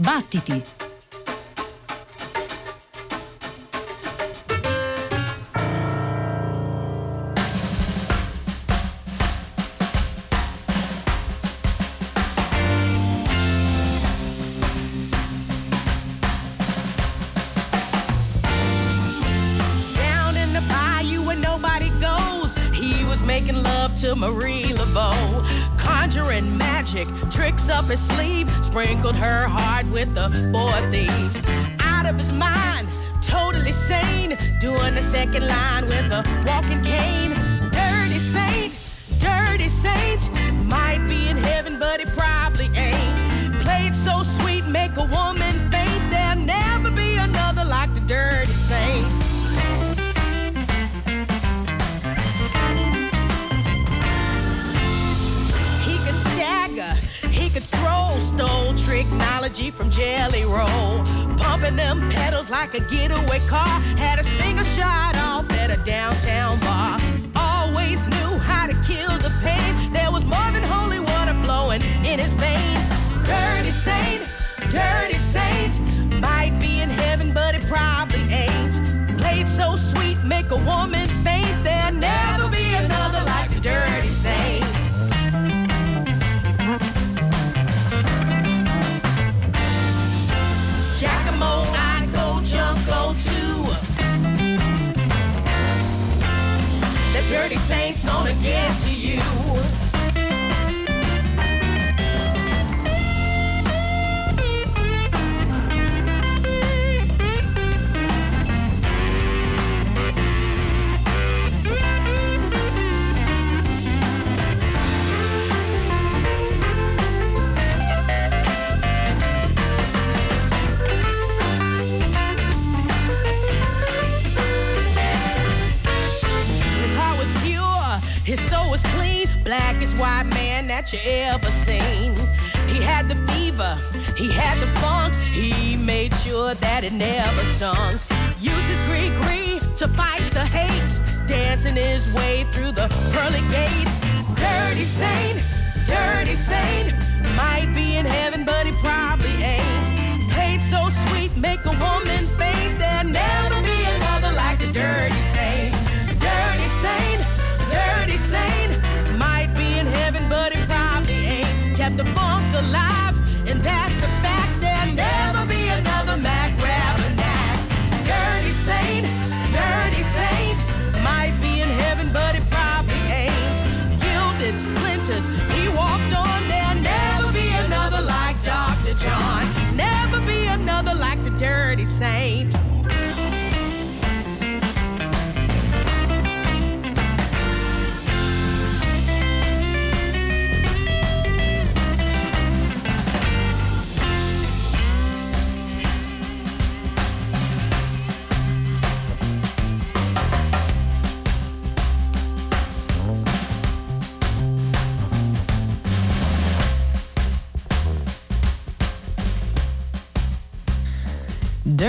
Battiti! to Marie Laveau. Conjuring magic, tricks up his sleeve, sprinkled her heart. Second line with a walking cane. Dirty saint, dirty saint, might be in heaven, but he probably ain't. Played so sweet, make a woman faint. There'll never be another like the dirty saint. He could stagger, he could stroll, stole technology from Jelly Roll. Pumping them pedals like a getaway car. Downtown bar. Always knew how to kill the pain. There was more than holy water flowing in his veins. Dirty saint, dirty saint. Might be in heaven, but it probably ain't. Played so sweet, make a woman dirty, same. That you ever seen. He had the fever, he had the funk, he made sure that it never stung. Used his gree gree to fight the hate, dancing his way through the pearly gates. Dirty saint, dirty saint, might be in heaven, but he probably ain't. Played so sweet, make a woman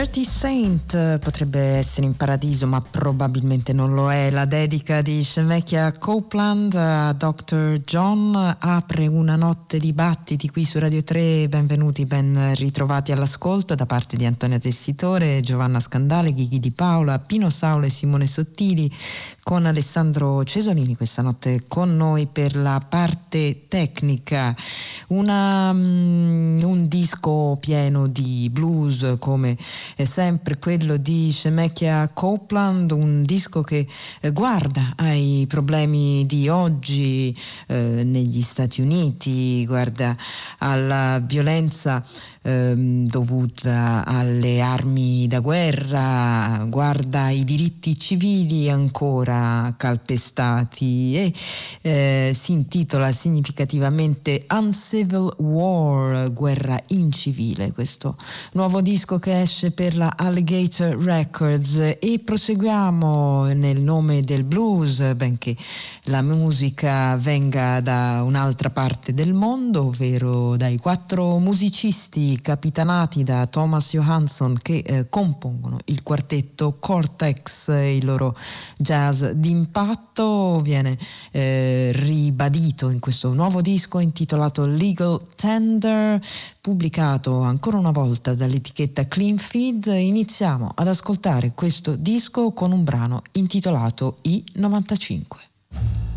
30 Saint eh, potrebbe essere in paradiso, ma probabilmente non lo è. La dedica di Scemecchia Copeland a Dr. John apre una notte di battiti qui su Radio 3. Benvenuti, ben ritrovati all'ascolto da parte di Antonia Tessitore, Giovanna Scandale, Ghighi Di Paola, Pino Saulo e Simone Sottili con Alessandro Cesolini questa notte con noi per la parte tecnica. Una, um, un disco pieno di blues come è sempre quello di Shemekya Copeland, un disco che eh, guarda ai problemi di oggi eh, negli Stati Uniti, guarda alla violenza ehm, dovuta alle armi da guerra, guarda i diritti civili ancora calpestati e eh, si intitola significativamente Uncivil War, guerra incivile, questo nuovo disco che esce per la Alligator Records. E proseguiamo nel nome del blues, benché la musica venga da un'altra parte del mondo, ovvero dai quattro musicisti capitanati da Thomas Johansson che eh, compongono il quartetto Cortex, il loro jazz d'impatto viene eh, ribadito in questo nuovo disco intitolato Legal Tender, pubblicato ancora una volta dall'etichetta Clean Feed. Iniziamo ad ascoltare questo disco con un brano intitolato I95.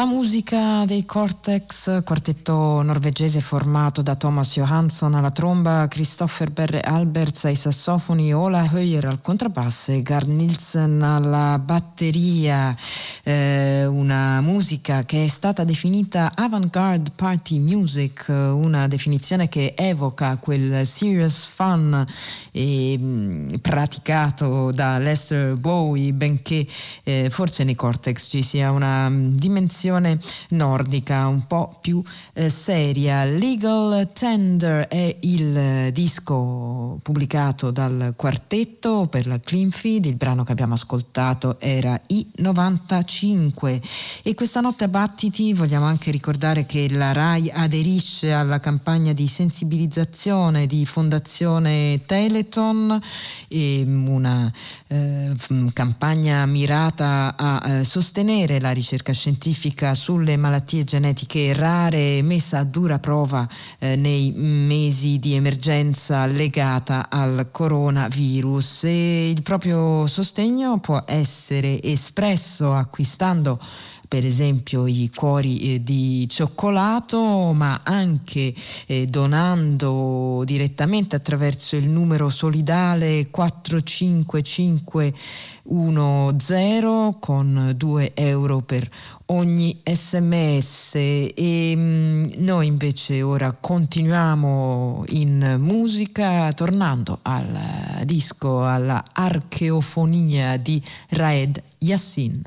La musica dei Cortex, quartetto norvegese formato da Thomas Johansson alla tromba, Christopher Berre Alberts ai sassofoni, Ola Höyer al contrabbasso e Gard Nielsen alla batteria. Eh, una musica che è stata definita avant-garde party music, una definizione che evoca quel serious fun e, mm, praticato da Lester Bowie, benché eh, forse nei Cortex ci sia una mm, dimensione tradizione nordica un po' più eh, seria. Legal Tender è il eh, disco pubblicato dal quartetto per la Clean Feed, il brano che abbiamo ascoltato era I95 e questa notte a Battiti vogliamo anche ricordare che la RAI aderisce alla campagna di sensibilizzazione di Fondazione Teleton, una eh, campagna mirata a eh, sostenere la ricerca scientifica scientifica sulle malattie genetiche rare messa a dura prova eh, nei mesi di emergenza legata al coronavirus. E il proprio sostegno può essere espresso acquistando per esempio i cuori eh, di cioccolato, ma anche eh, donando direttamente attraverso il numero solidale 455110 con 2 euro per ogni sms e mh, mm, noi invece ora continuiamo in musica tornando al disco alla archeofonia di Raed Yassin.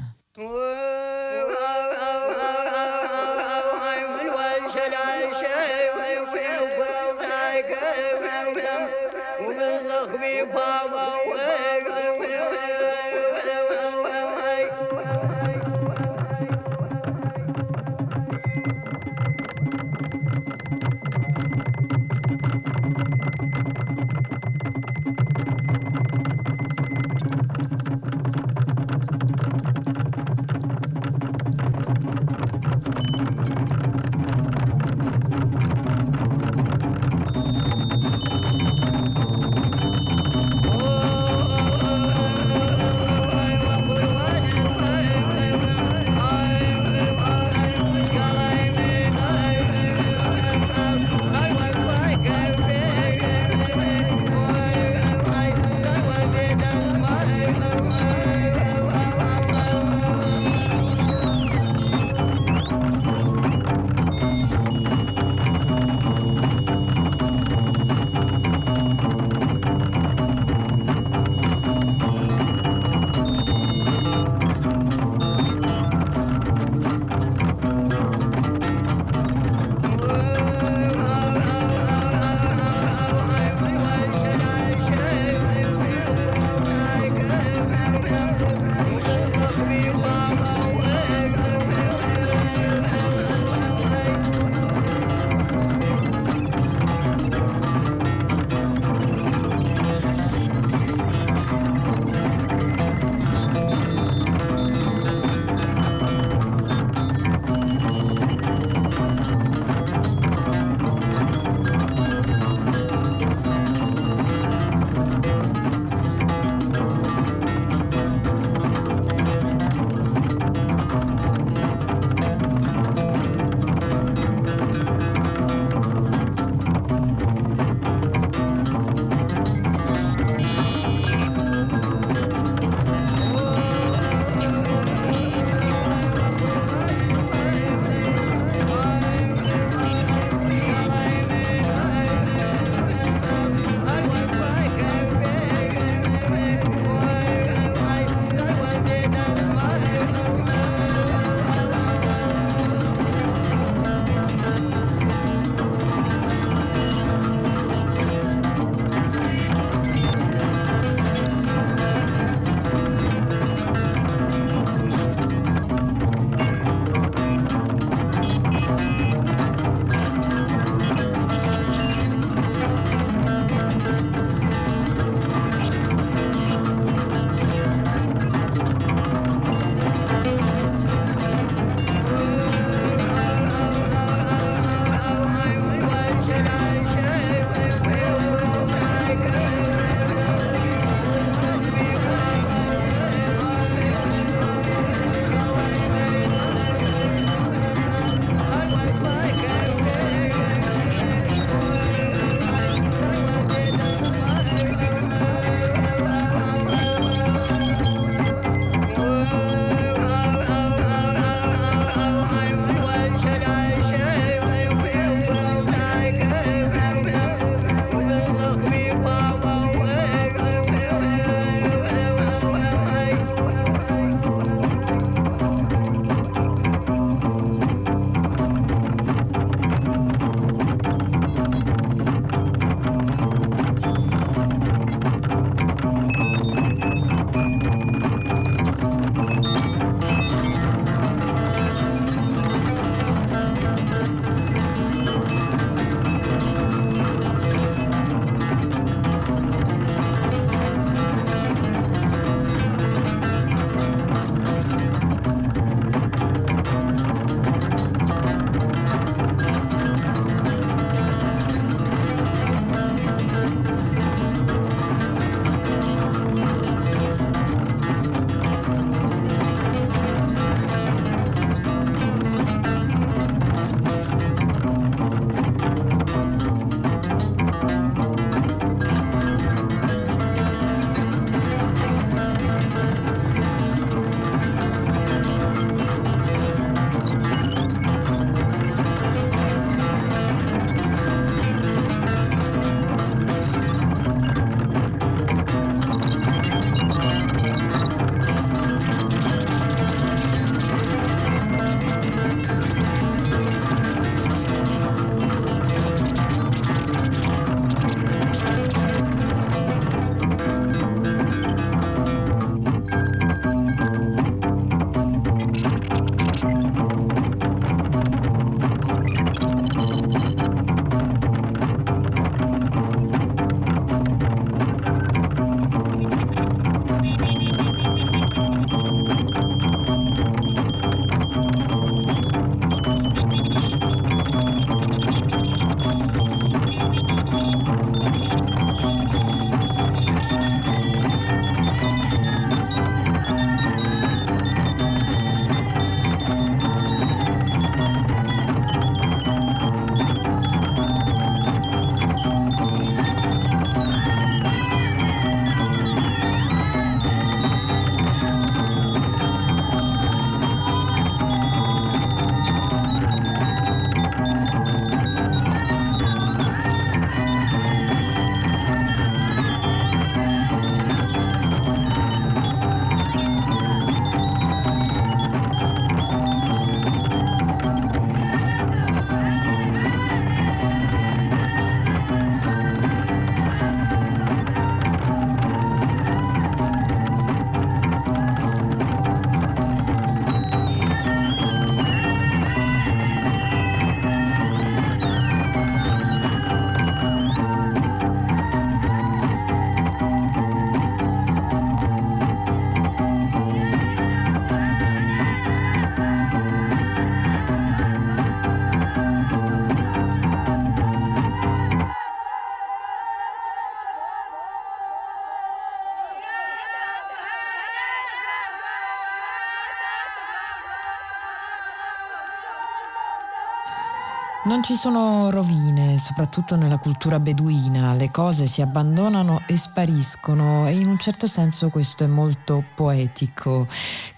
Ci sono rovine, soprattutto nella cultura beduina, le cose si abbandonano e spariscono e in un certo senso questo è molto poetico.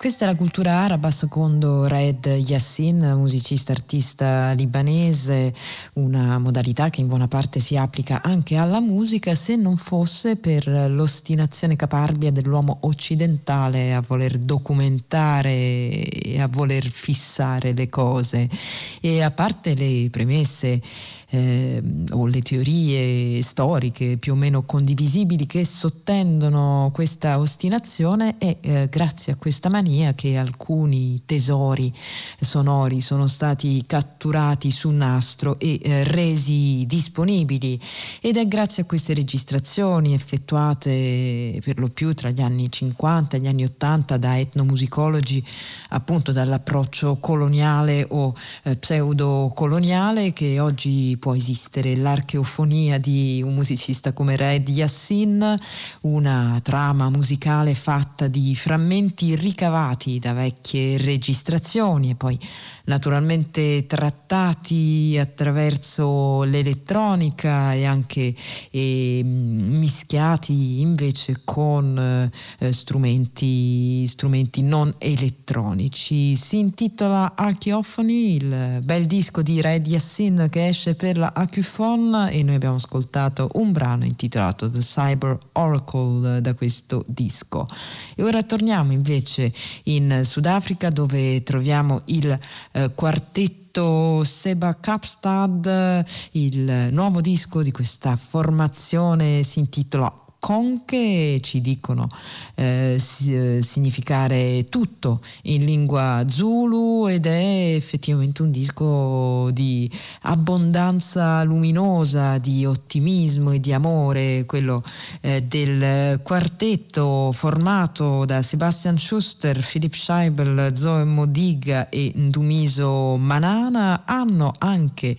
Questa è la cultura araba secondo Red Yassin, musicista artista libanese, una modalità che in buona parte si applica anche alla musica se non fosse per l'ostinazione caparbia dell'uomo occidentale a voler documentare e a voler fissare le cose. E a parte le premesse eh, o le teorie storiche più o meno condivisibili che sottendono questa ostinazione è eh, grazie a questa mania che alcuni tesori sonori sono stati catturati su nastro e eh, resi disponibili. Ed è grazie a queste registrazioni effettuate per lo più tra gli anni 50 e gli anni 80 da etnomusicologi appunto dall'approccio coloniale o eh, pseudo-coloniale che oggi può esistere l'archeofonia di un musicista come Red Yassin, una trama musicale fatta di frammenti ricavati da vecchie registrazioni e poi naturalmente trattati attraverso l'elettronica e anche e, mischiati invece con eh, strumenti, strumenti non elettronici. Si intitola Archeophony, il bel disco di Red Yassin che esce per la Acufon e noi abbiamo ascoltato un brano intitolato The Cyber Oracle da questo disco. E ora torniamo invece in Sudafrica dove troviamo il eh, quartetto Seba Kapstad, il nuovo disco di questa formazione si intitola conche ci dicono eh, eh, significare tutto in lingua zulu ed è effettivamente un disco di abbondanza luminosa, di ottimismo e di amore, quello eh, del quartetto formato da Sebastian Schuster, Philip Scheibel, Zoe Modiga e Ndumiso Manana. Hanno anche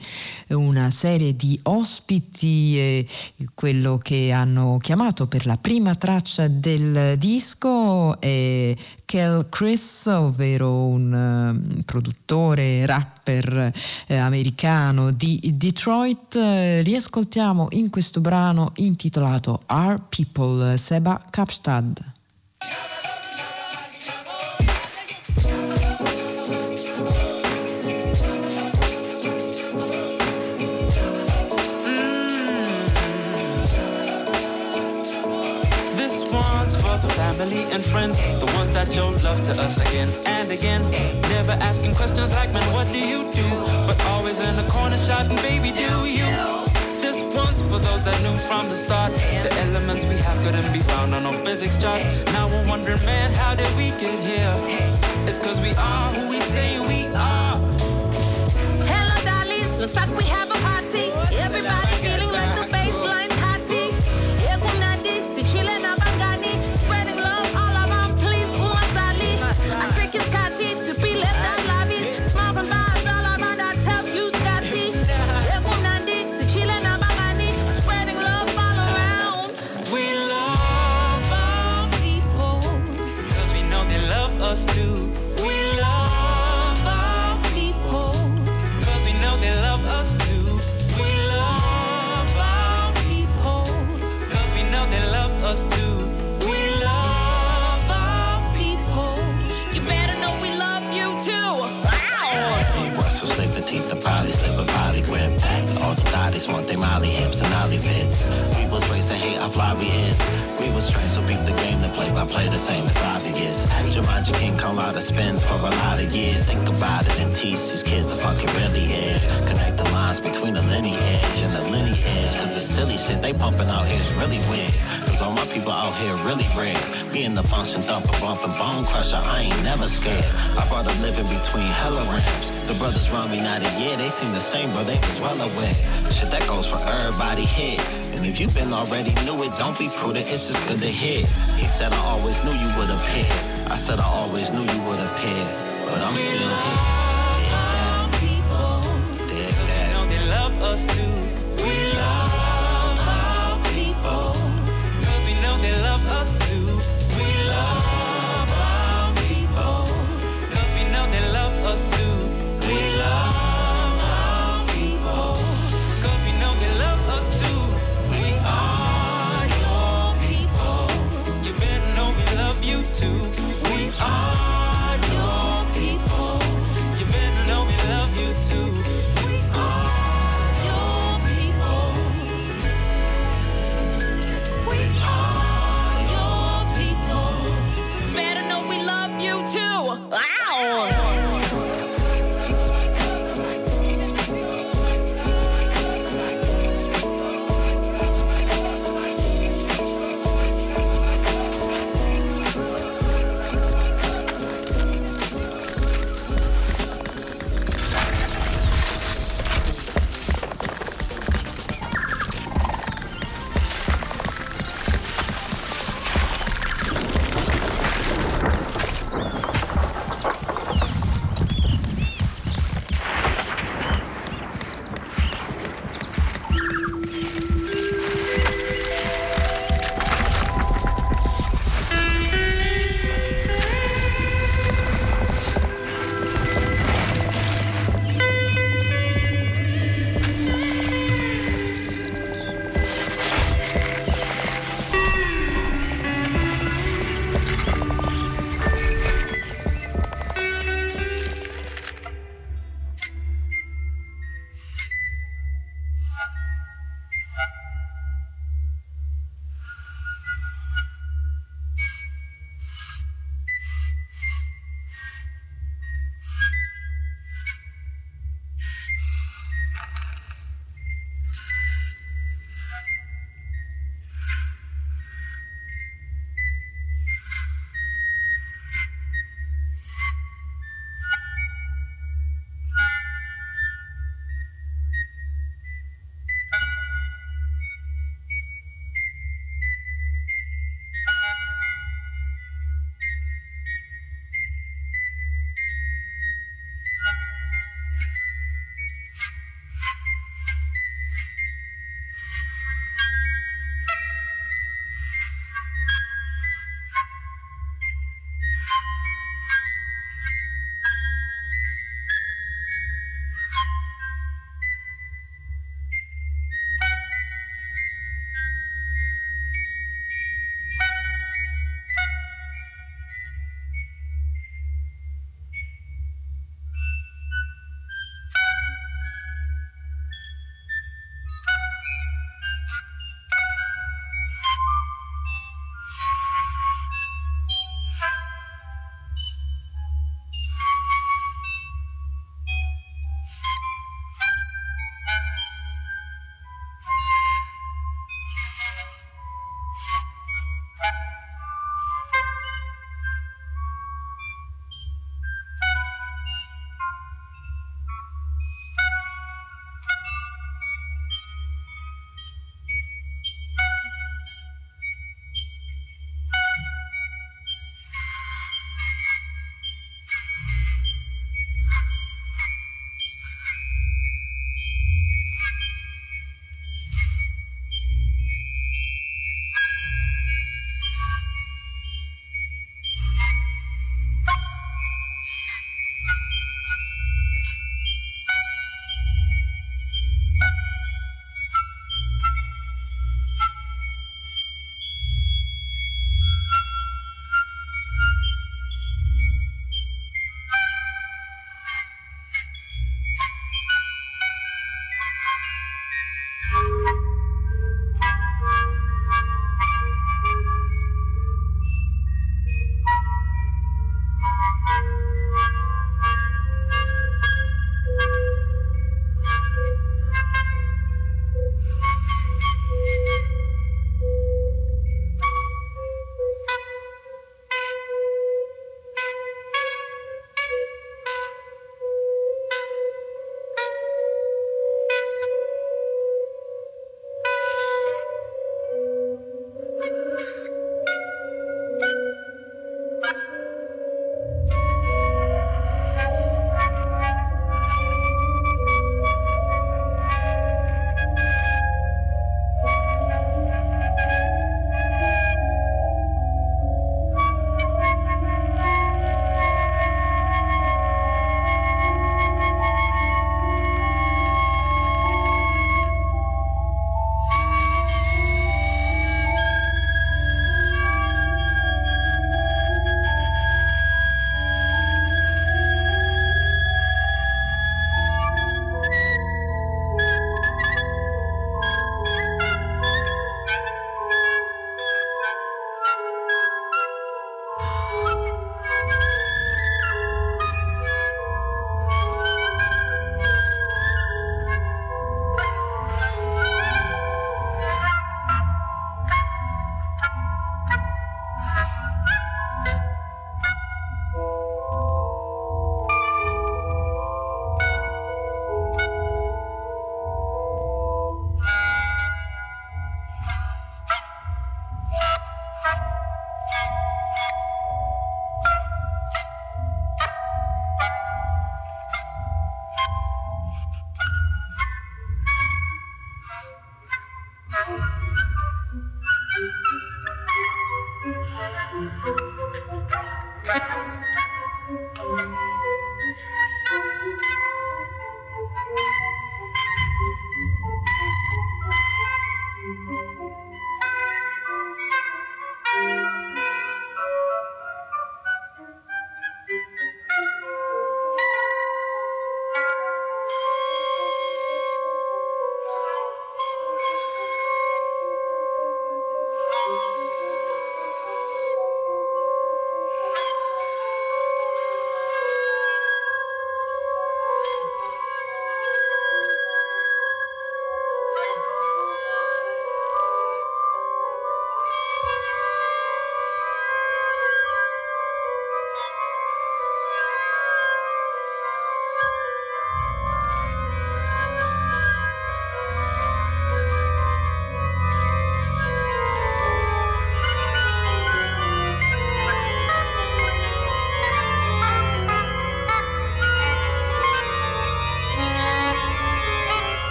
una serie di ospiti, eh, quello che hanno chiamato chiamato per la prima traccia del disco è Kel Chris, ovvero un uh, produttore, rapper eh, americano di Detroit. Eh, riascoltiamo in questo brano intitolato Our People, Seba Kapstad. Family and friends, the ones that show love to us again and again. Never asking questions like, man, what do you do? But always in the corner shouting, baby, do you? This one's for those that knew from the start. The elements we have couldn't be found on no physics chart. Now we're wondering, man, how did we get here? It's cause we are who we say we are. Hello, dollies. Looks like we have a party. Everybody they pumping out here is really weird. Cause all my people out here really rare. Me and the function thumper bumping bone crusher, I ain't never scared. I brought a living between hella ramps. The brothers run me not a year, they seem the same, but they was well aware. Shit that goes for everybody here. And if you've been already knew it, don't be prudent, it's just good to hear. He said I always knew you would appear. I said I always knew you would appear. But I'm still here. Dig that. Dig that. know they love us too.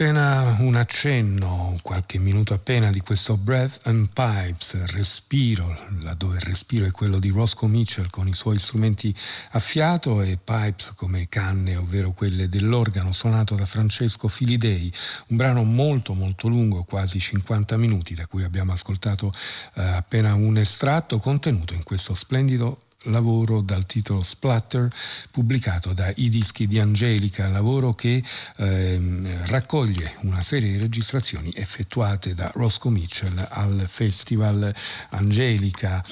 Appena un accenno, qualche minuto appena di questo Breath and Pipes, respiro, laddove il respiro è quello di Roscoe Mitchell con i suoi strumenti a fiato e pipes come canne, ovvero quelle dell'organo suonato da Francesco Filidei, un brano molto molto lungo, quasi 50 minuti, da cui abbiamo ascoltato eh, appena un estratto contenuto in questo splendido lavoro dal titolo Splatter pubblicato da I Dischi di Angelica, lavoro che ehm, raccoglie una serie di registrazioni effettuate da Roscoe Mitchell al Festival Angelica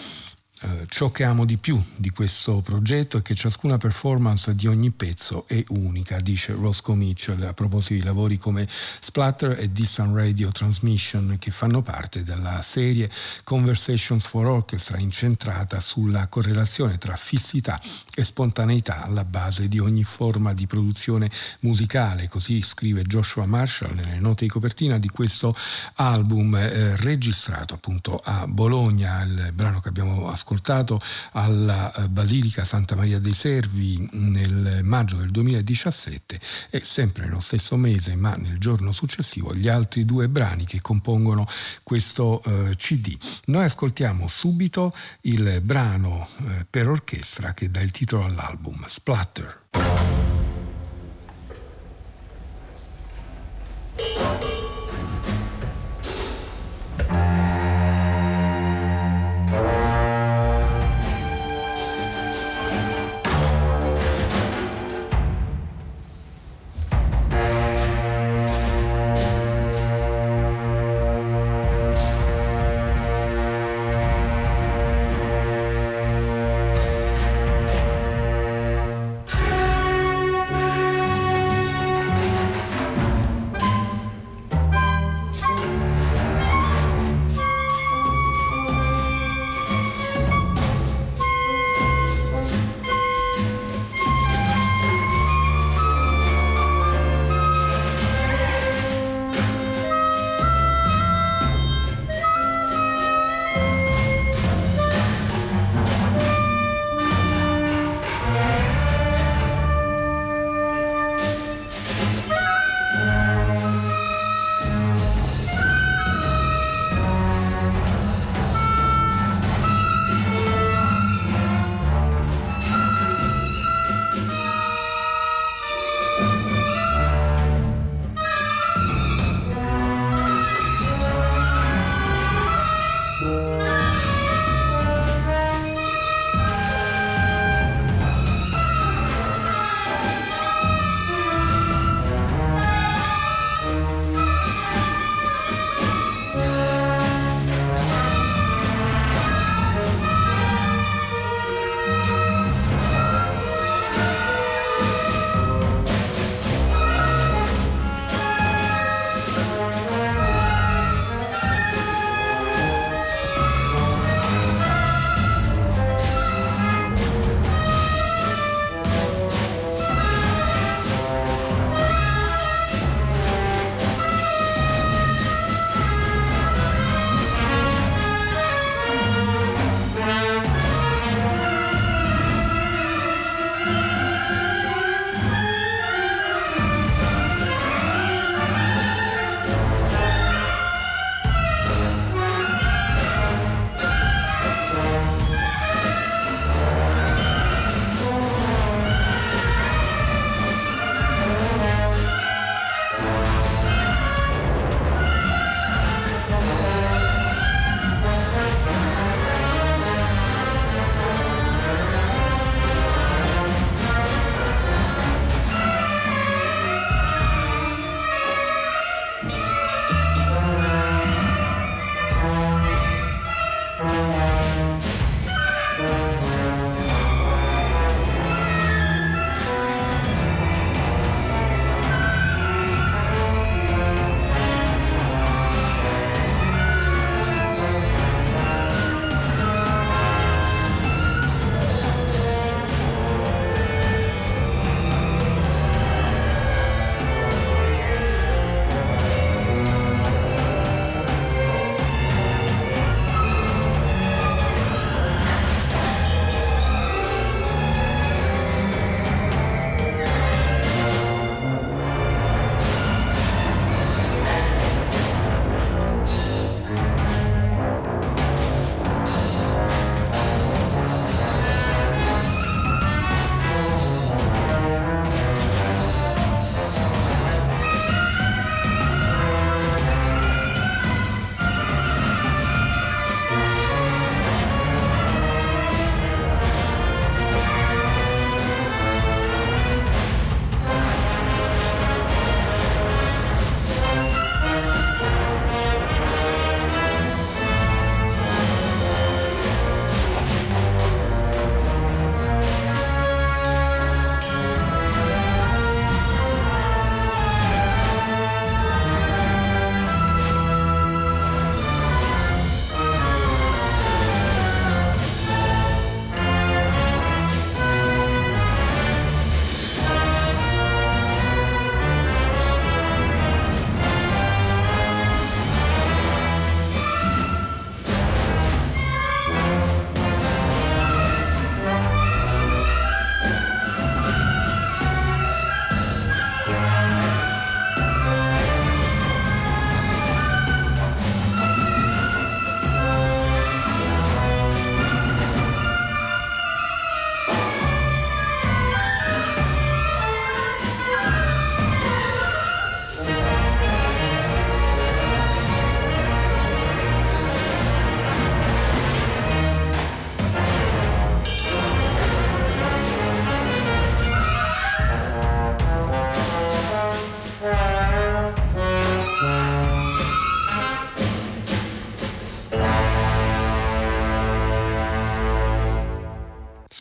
eh, ciò che amo di più di questo progetto è che ciascuna performance di ogni pezzo è unica, dice Roscoe Mitchell a proposito di lavori come Splatter e Distant Radio Transmission che fanno parte della serie Conversations for Orchestra incentrata sulla correlazione tra fissità e spontaneità alla base di ogni forma di produzione musicale, così scrive Joshua Marshall nelle note di copertina di questo album eh, registrato appunto a Bologna, il brano che abbiamo ascoltato ascoltato alla eh, Basilica Santa Maria dei Servi nel maggio del 2017 e sempre nello stesso mese ma nel giorno successivo gli altri due brani che compongono questo eh, CD. Noi ascoltiamo subito il brano eh, per orchestra che dà il titolo all'album, Splatter.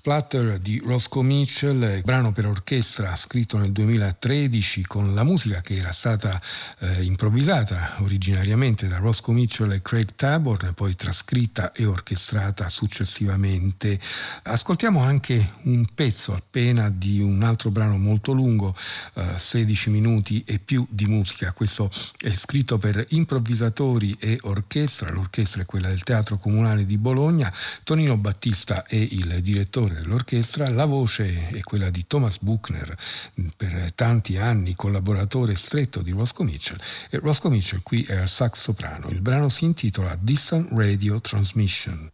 Splatter di Roscoe Mitchell, brano per orchestra scritto nel 2013 con la musica che era stata eh, improvvisata originariamente da Roscoe Mitchell e Craig Taborn, poi trascritta e orchestrata successivamente. Ascoltiamo anche un pezzo appena di un altro brano molto lungo, eh, 16 minuti e più di musica. Questo è scritto per improvvisatori e orchestra, l'orchestra è quella del Teatro Comunale di Bologna, Tonino Battista è il direttore dell'orchestra, la voce è quella di Thomas Buchner, per tanti anni collaboratore stretto di Roscoe Mitchell e Roscoe Mitchell qui è al sax soprano. Il brano si intitola Distant Radio Transmission.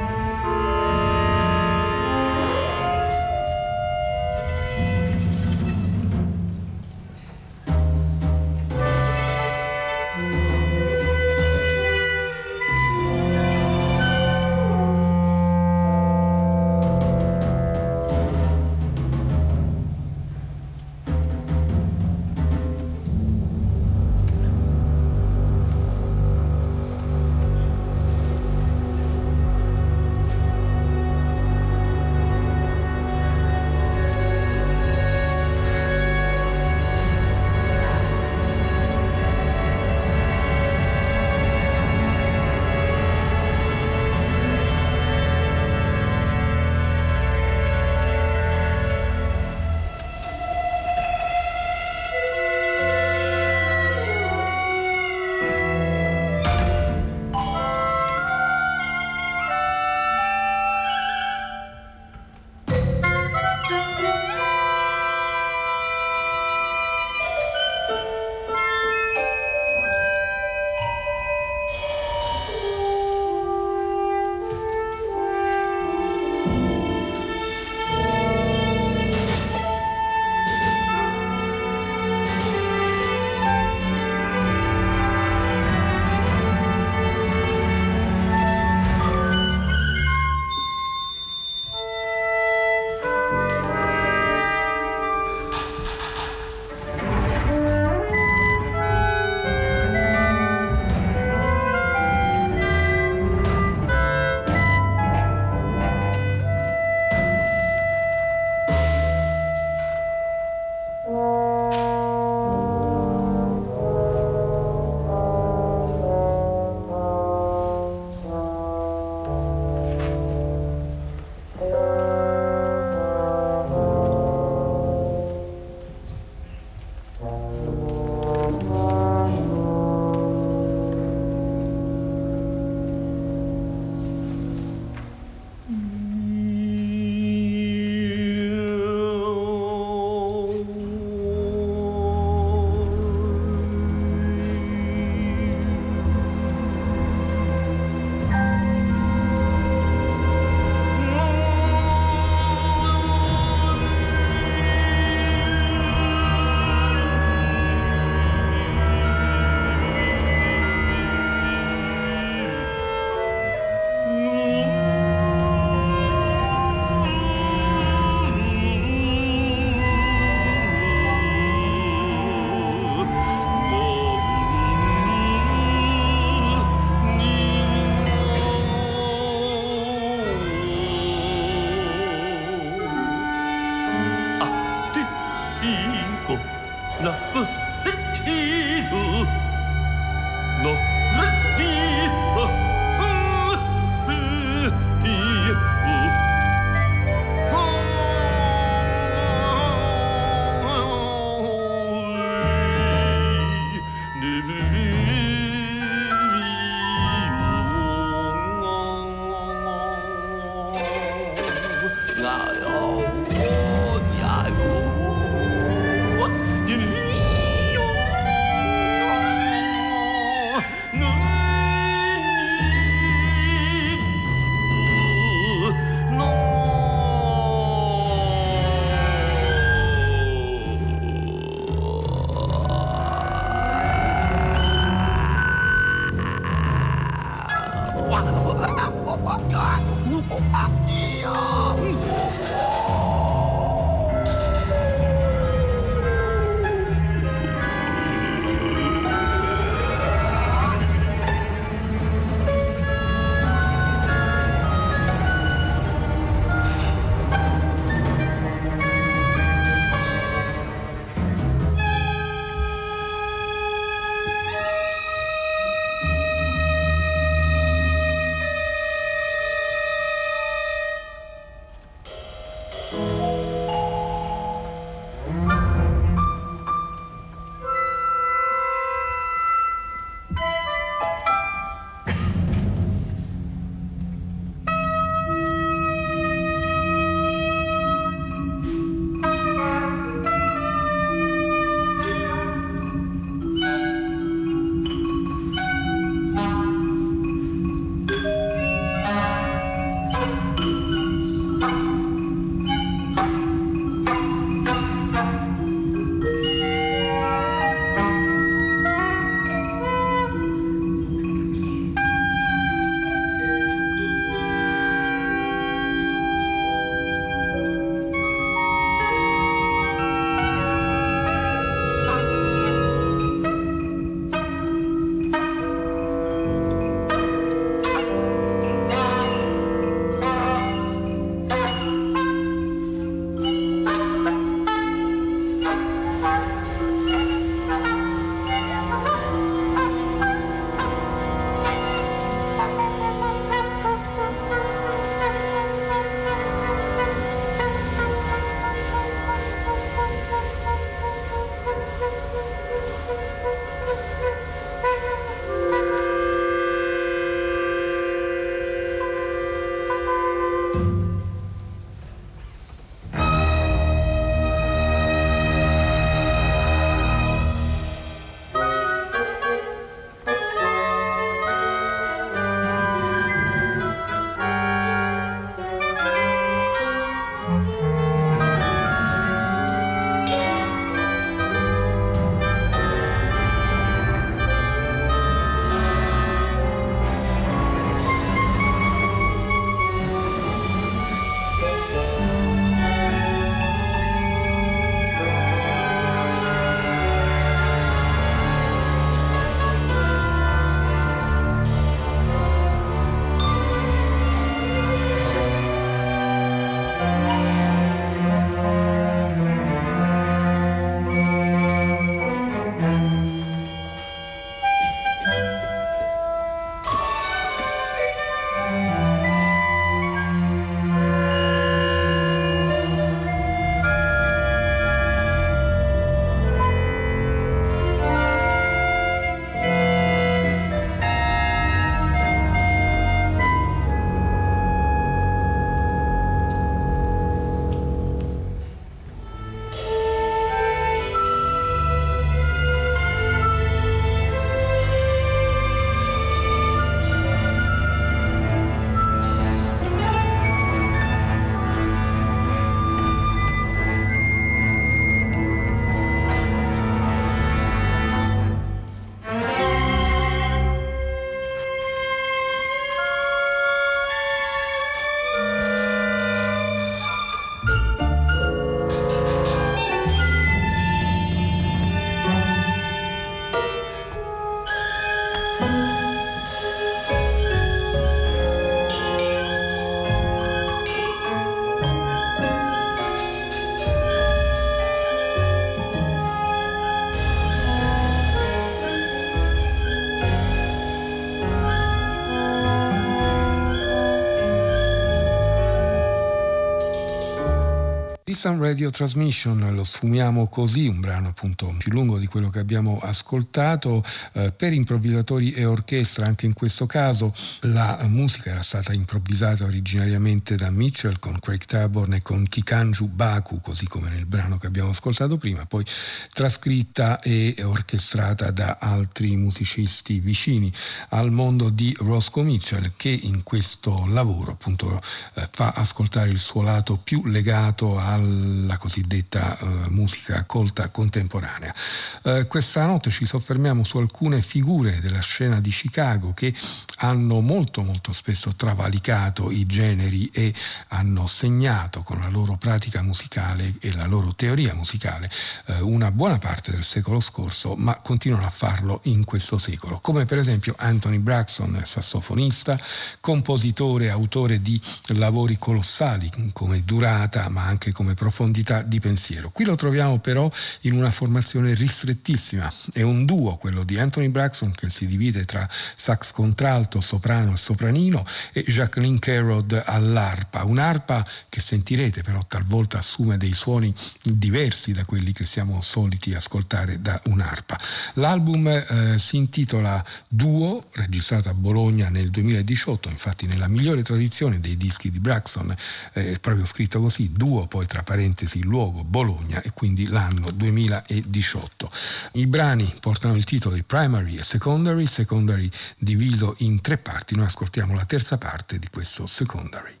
Sun Radio Transmission lo sfumiamo così, un brano appunto più lungo di quello che abbiamo ascoltato eh, per improvvisatori e orchestra, anche in questo caso. La musica era stata improvvisata originariamente da Mitchell con Craig Taborn e con Kikanju Baku, così come nel brano che abbiamo ascoltato prima, poi trascritta e orchestrata da altri musicisti vicini al mondo di Roscoe Mitchell che in questo lavoro appunto eh, fa ascoltare il suo lato più legato al alla cosiddetta uh, musica colta contemporanea. Uh, questa notte ci soffermiamo su alcune figure della scena di Chicago che hanno molto molto spesso travalicato i generi e hanno segnato con la loro pratica musicale e la loro teoria musicale uh, una buona parte del secolo scorso, ma continuano a farlo in questo secolo, come per esempio Anthony Braxton, sassofonista, compositore, autore di lavori colossali come durata ma anche come profondità di pensiero. Qui lo troviamo però in una formazione ristrettissima, è un duo quello di Anthony Braxton che si divide tra sax contralto, soprano e sopranino e Jacqueline Carrod all'arpa, un'arpa che sentirete però talvolta assume dei suoni diversi da quelli che siamo soliti ascoltare da un'arpa. L'album eh, si intitola Duo, registrato a Bologna nel 2018, infatti nella migliore tradizione dei dischi di Braxton eh, è proprio scritto così, Duo, poi tra parentesi il luogo Bologna e quindi l'anno 2018. I brani portano il titolo di Primary e Secondary, Secondary diviso in tre parti, noi ascoltiamo la terza parte di questo Secondary.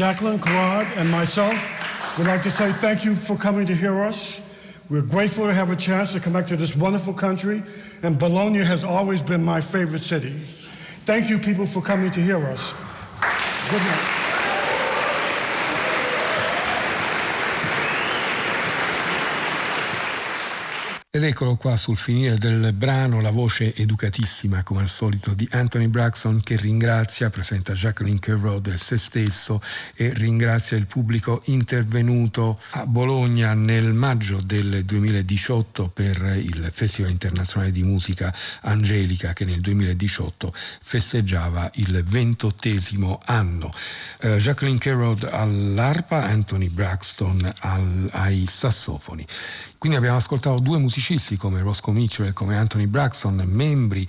Jacqueline Carrad and myself would like to say thank you for coming to hear us. We're grateful to have a chance to come back to this wonderful country, and Bologna has always been my favorite city. Thank you, people, for coming to hear us. Good night. Ed eccolo qua sul finire del brano la voce educatissima come al solito di Anthony Braxton che ringrazia, presenta Jacqueline Kerrod e se stesso e ringrazia il pubblico intervenuto a Bologna nel maggio del 2018 per il Festival internazionale di musica Angelica che nel 2018 festeggiava il ventottesimo anno. Uh, Jacqueline Kerrod all'arpa, Anthony Braxton al, ai sassofoni. Quindi abbiamo ascoltato due musicisti come Roscoe Mitchell e come Anthony Braxton, membri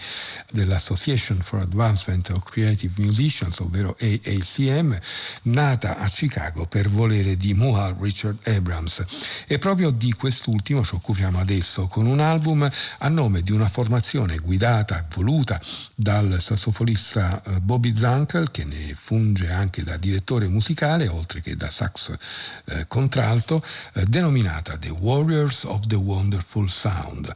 dell'Association for Advancement of Creative Musicians, ovvero AACM, nata a Chicago per volere di Muhal Richard Abrams. E proprio di quest'ultimo ci occupiamo adesso con un album a nome di una formazione guidata e voluta dal sassofonista eh, Bobby Zankel, che ne funge anche da direttore musicale, oltre che da sax eh, contralto, eh, denominata The Warriors of the Wonderful Sound,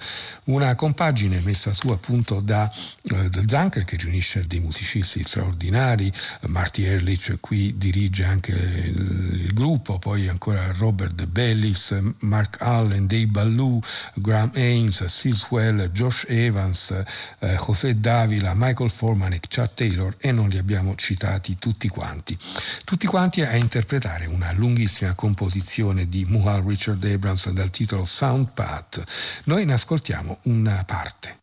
una compagine messa su appunto da, da Zanker che riunisce dei musicisti straordinari, Marty Ehrlich qui dirige anche il, il gruppo, poi ancora Robert Bellis, Mark Allen, Dave Ballou, Graham Haynes, Siswell, Josh Evans, eh, José Davila, Michael Formanek, Chad Taylor e non li abbiamo citati tutti quanti. Tutti quanti a interpretare una lunghissima composizione di Muhal Richard Abrams dal titolo Soundpath. Noi ne ascoltiamo una parte.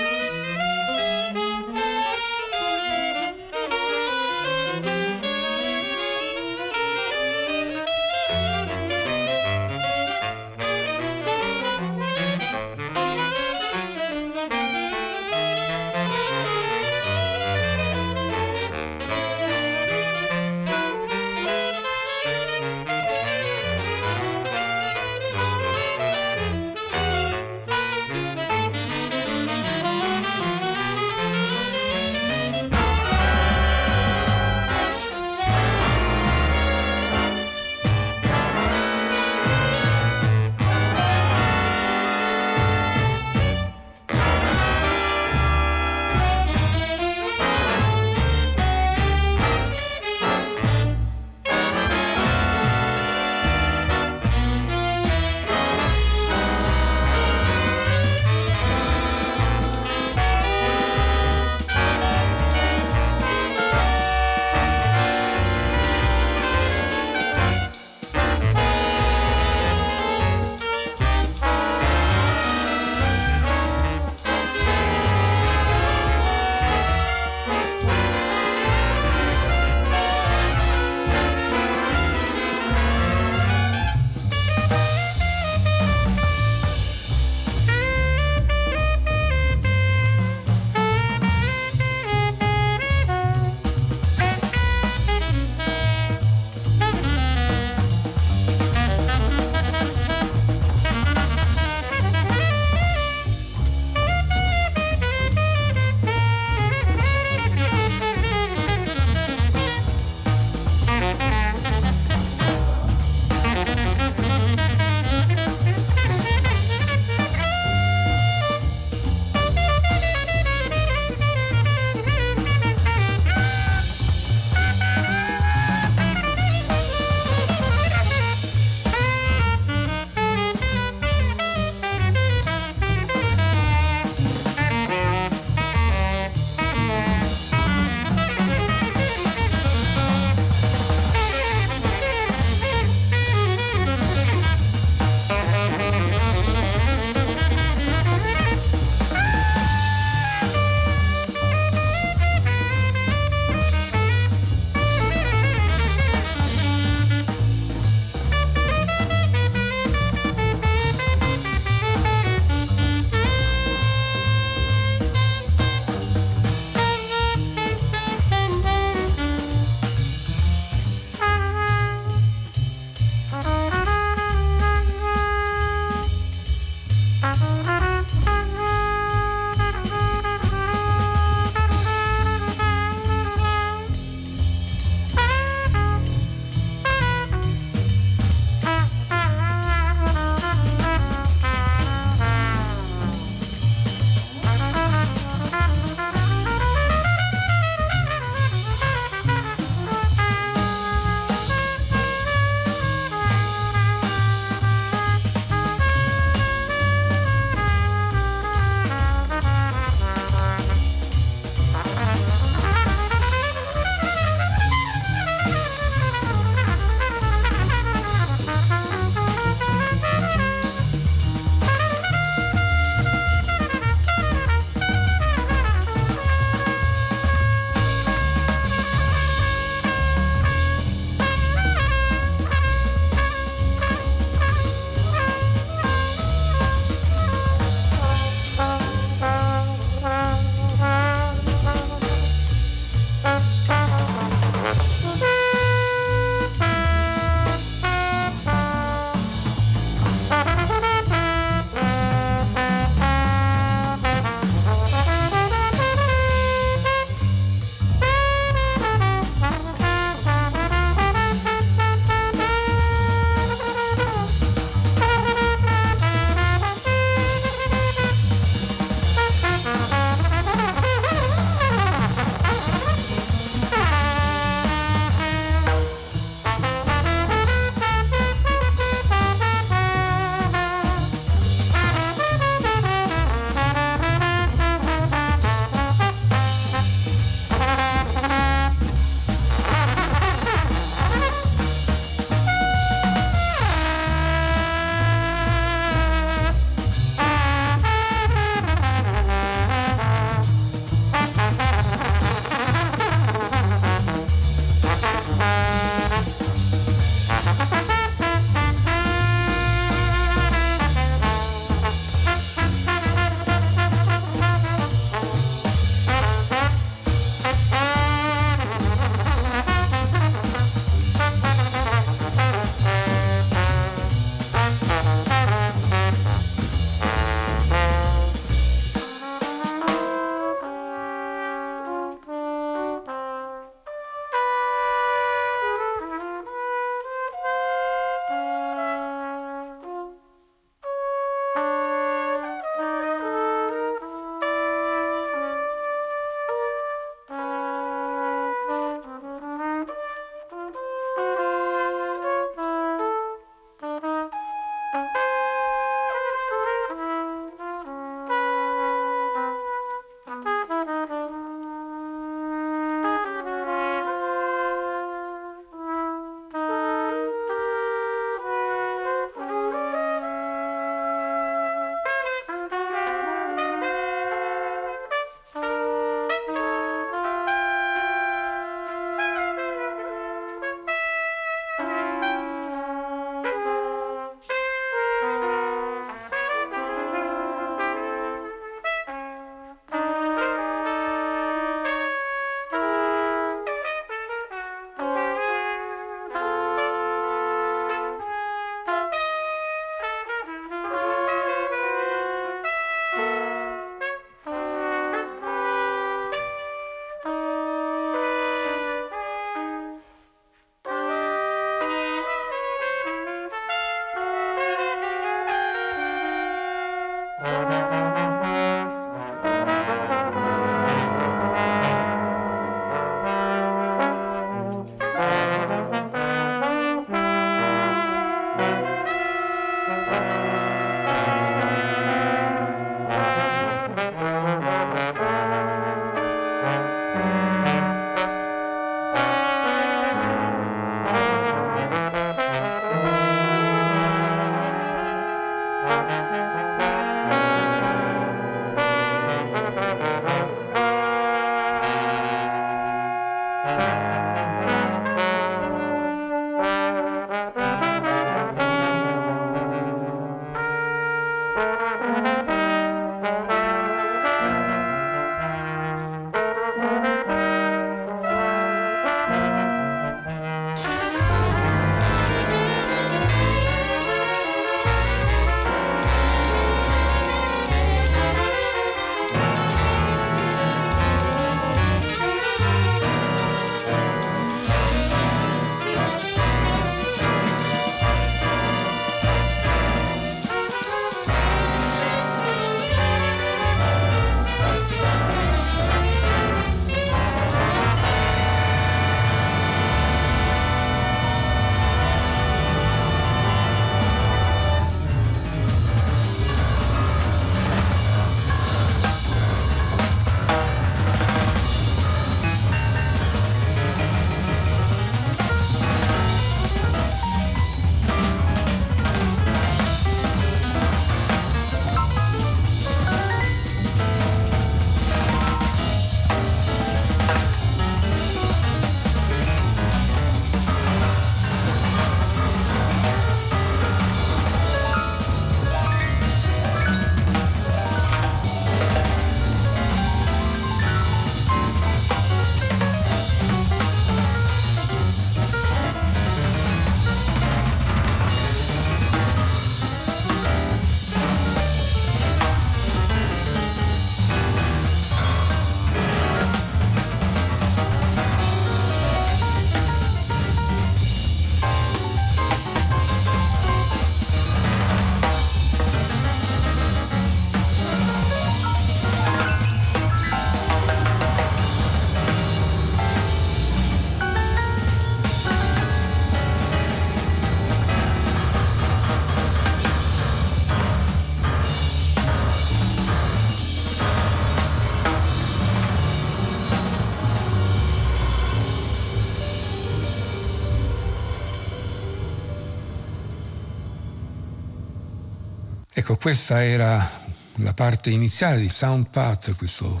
Ecco, questa era la parte iniziale di Sound Path, questo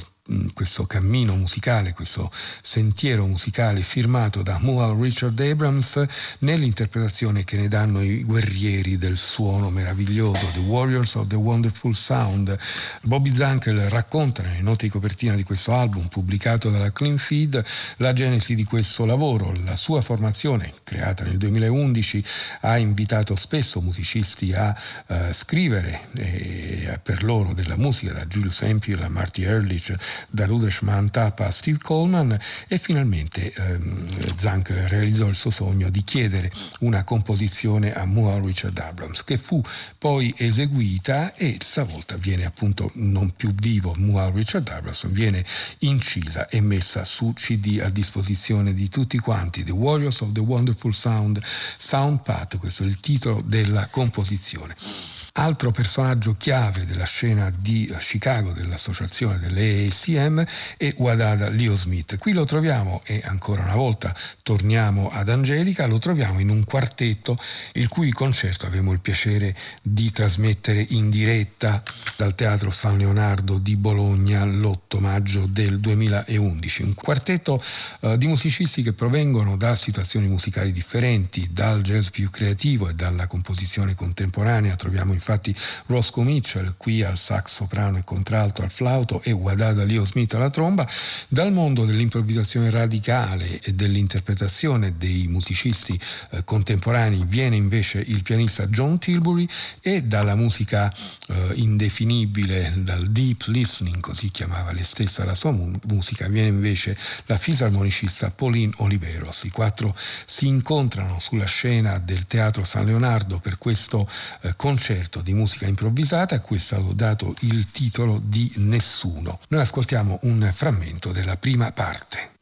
questo cammino musicale, questo sentiero musicale firmato da Mual Richard Abrams nell'interpretazione che ne danno i guerrieri del suono meraviglioso, The Warriors of the Wonderful Sound. Bobby Zankel racconta nelle note di copertina di questo album pubblicato dalla Clean Feed la genesi di questo lavoro. La sua formazione, creata nel 2011, ha invitato spesso musicisti a uh, scrivere eh, per loro della musica, da Julius Hemphill a Marty Ehrlich, da Rudolf Mantap a Steve Coleman e finalmente ehm, Zank realizzò il suo sogno di chiedere una composizione a Moore Richard Abrams che fu poi eseguita e stavolta viene appunto non più vivo Moore Richard Abrams, viene incisa e messa su CD a disposizione di tutti quanti, The Warriors of the Wonderful Sound, Sound Path, questo è il titolo della composizione. Altro personaggio chiave della scena di Chicago dell'associazione delle ACM è Wadada Leo Smith. Qui lo troviamo e ancora una volta torniamo ad Angelica, lo troviamo in un quartetto il cui concerto abbiamo il piacere di trasmettere in diretta dal Teatro San Leonardo di Bologna l'8 maggio del 2011. Un quartetto eh, di musicisti che provengono da situazioni musicali differenti, dal jazz più creativo e dalla composizione contemporanea. Troviamo in infatti Roscoe Mitchell qui al sax soprano e contralto al flauto e Wadada Leo Smith alla tromba, dal mondo dell'improvvisazione radicale e dell'interpretazione dei musicisti eh, contemporanei viene invece il pianista John Tilbury e dalla musica eh, indefinibile, dal deep listening, così chiamava lei stessa la sua mu- musica, viene invece la fisarmonicista Pauline Oliveros. I quattro si incontrano sulla scena del Teatro San Leonardo per questo eh, concerto concerto di musica improvvisata a cui è stato dato il titolo di Nessuno. Noi ascoltiamo un frammento della prima parte.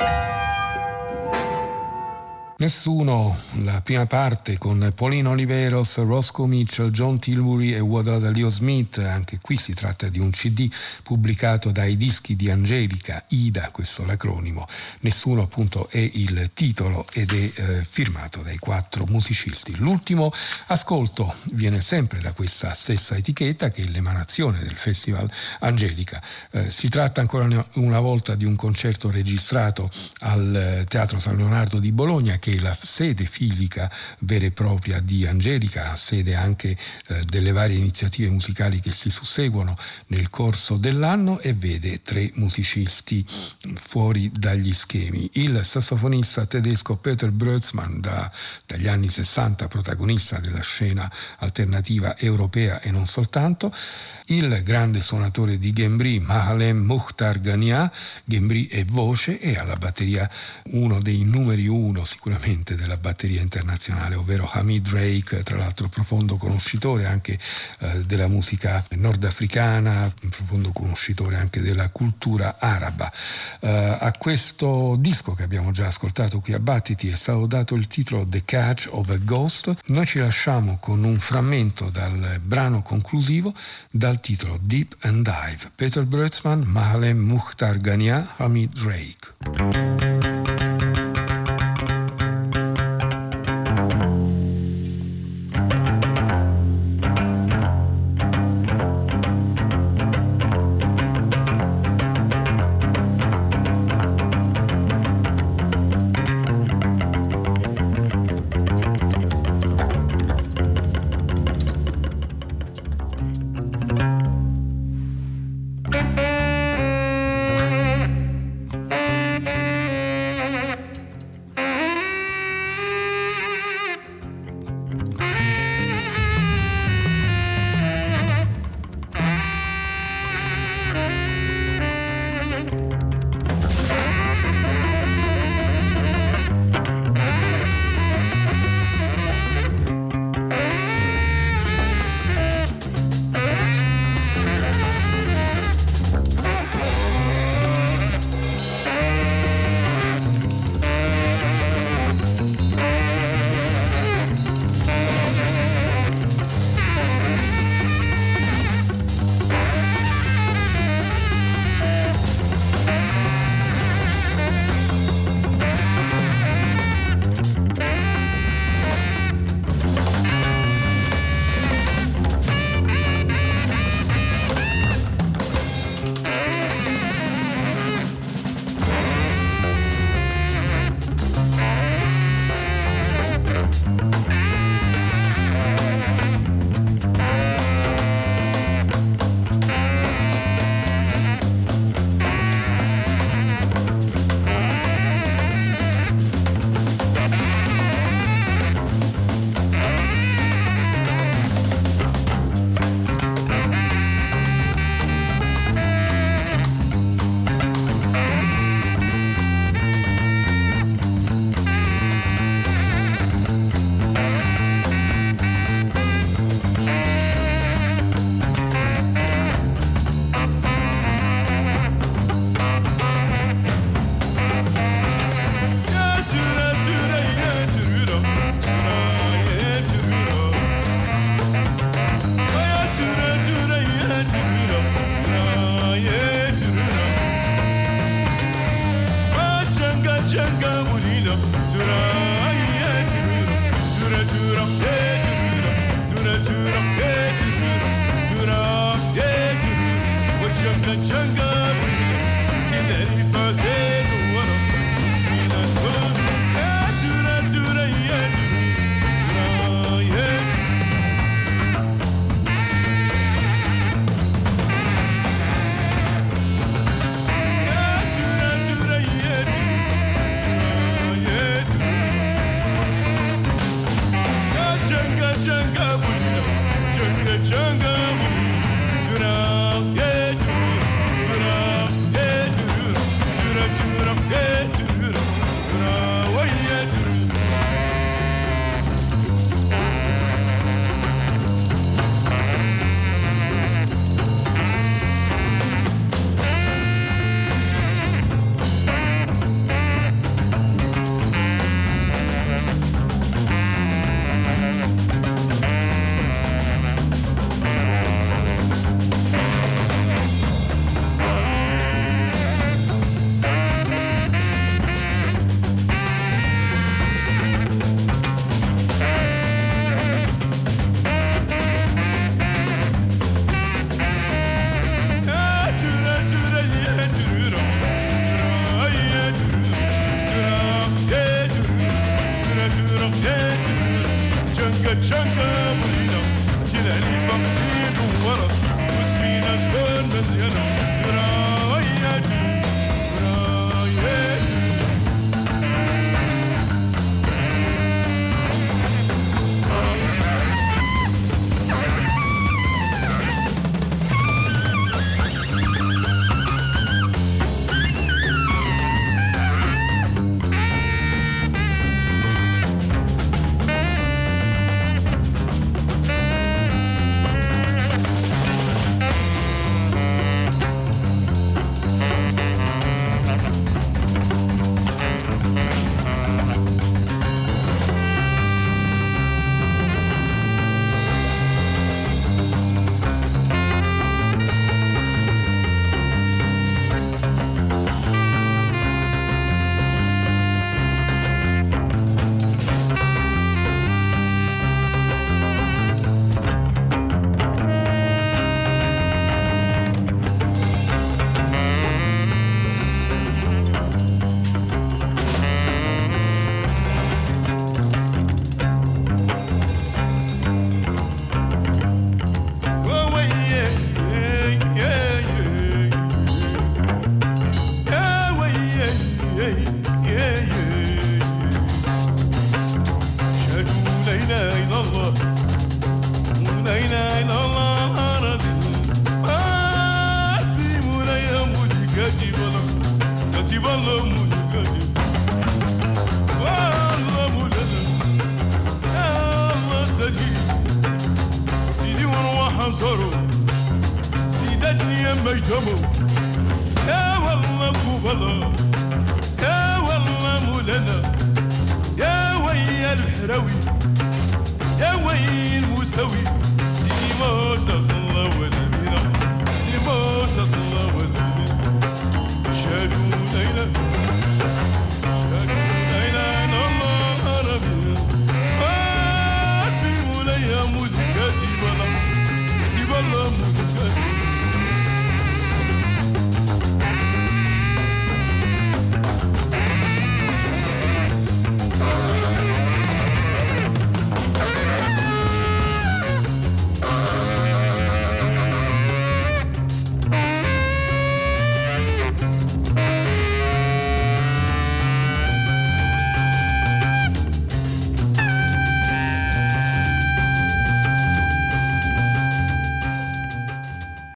え? Nessuno, la prima parte con Paulino Oliveros, Roscoe Mitchell, John Tilbury e Wada Leo Smith, anche qui si tratta di un CD pubblicato dai dischi di Angelica, IDA, questo l'acronimo. Nessuno appunto è il titolo ed è eh, firmato dai quattro musicisti. L'ultimo ascolto viene sempre da questa stessa etichetta che è l'emanazione del Festival Angelica. Eh, si tratta ancora una volta di un concerto registrato al eh, Teatro San Leonardo di Bologna che che la sede fisica vera e propria di Angelica, sede anche eh, delle varie iniziative musicali che si susseguono nel corso dell'anno e vede tre musicisti fuori dagli schemi. Il sassofonista tedesco Peter Brötzmann, da, dagli anni 60 protagonista della scena alternativa europea e non soltanto, il grande suonatore di Gembri, Mahalem Mukhtar Ghania, Gembri è voce e alla batteria uno dei numeri uno sicuramente della batteria internazionale, ovvero Hamid Drake, tra l'altro profondo conoscitore anche eh, della musica nordafricana, profondo conoscitore anche della cultura araba. Eh, a questo disco che abbiamo già ascoltato qui a Battiti è stato dato il titolo The Catch of a Ghost. Noi ci lasciamo con un frammento dal brano conclusivo dal titolo Deep and Dive, Peter Brötzmann, Mahalem Mukhtar Ghania, Hamid Drake.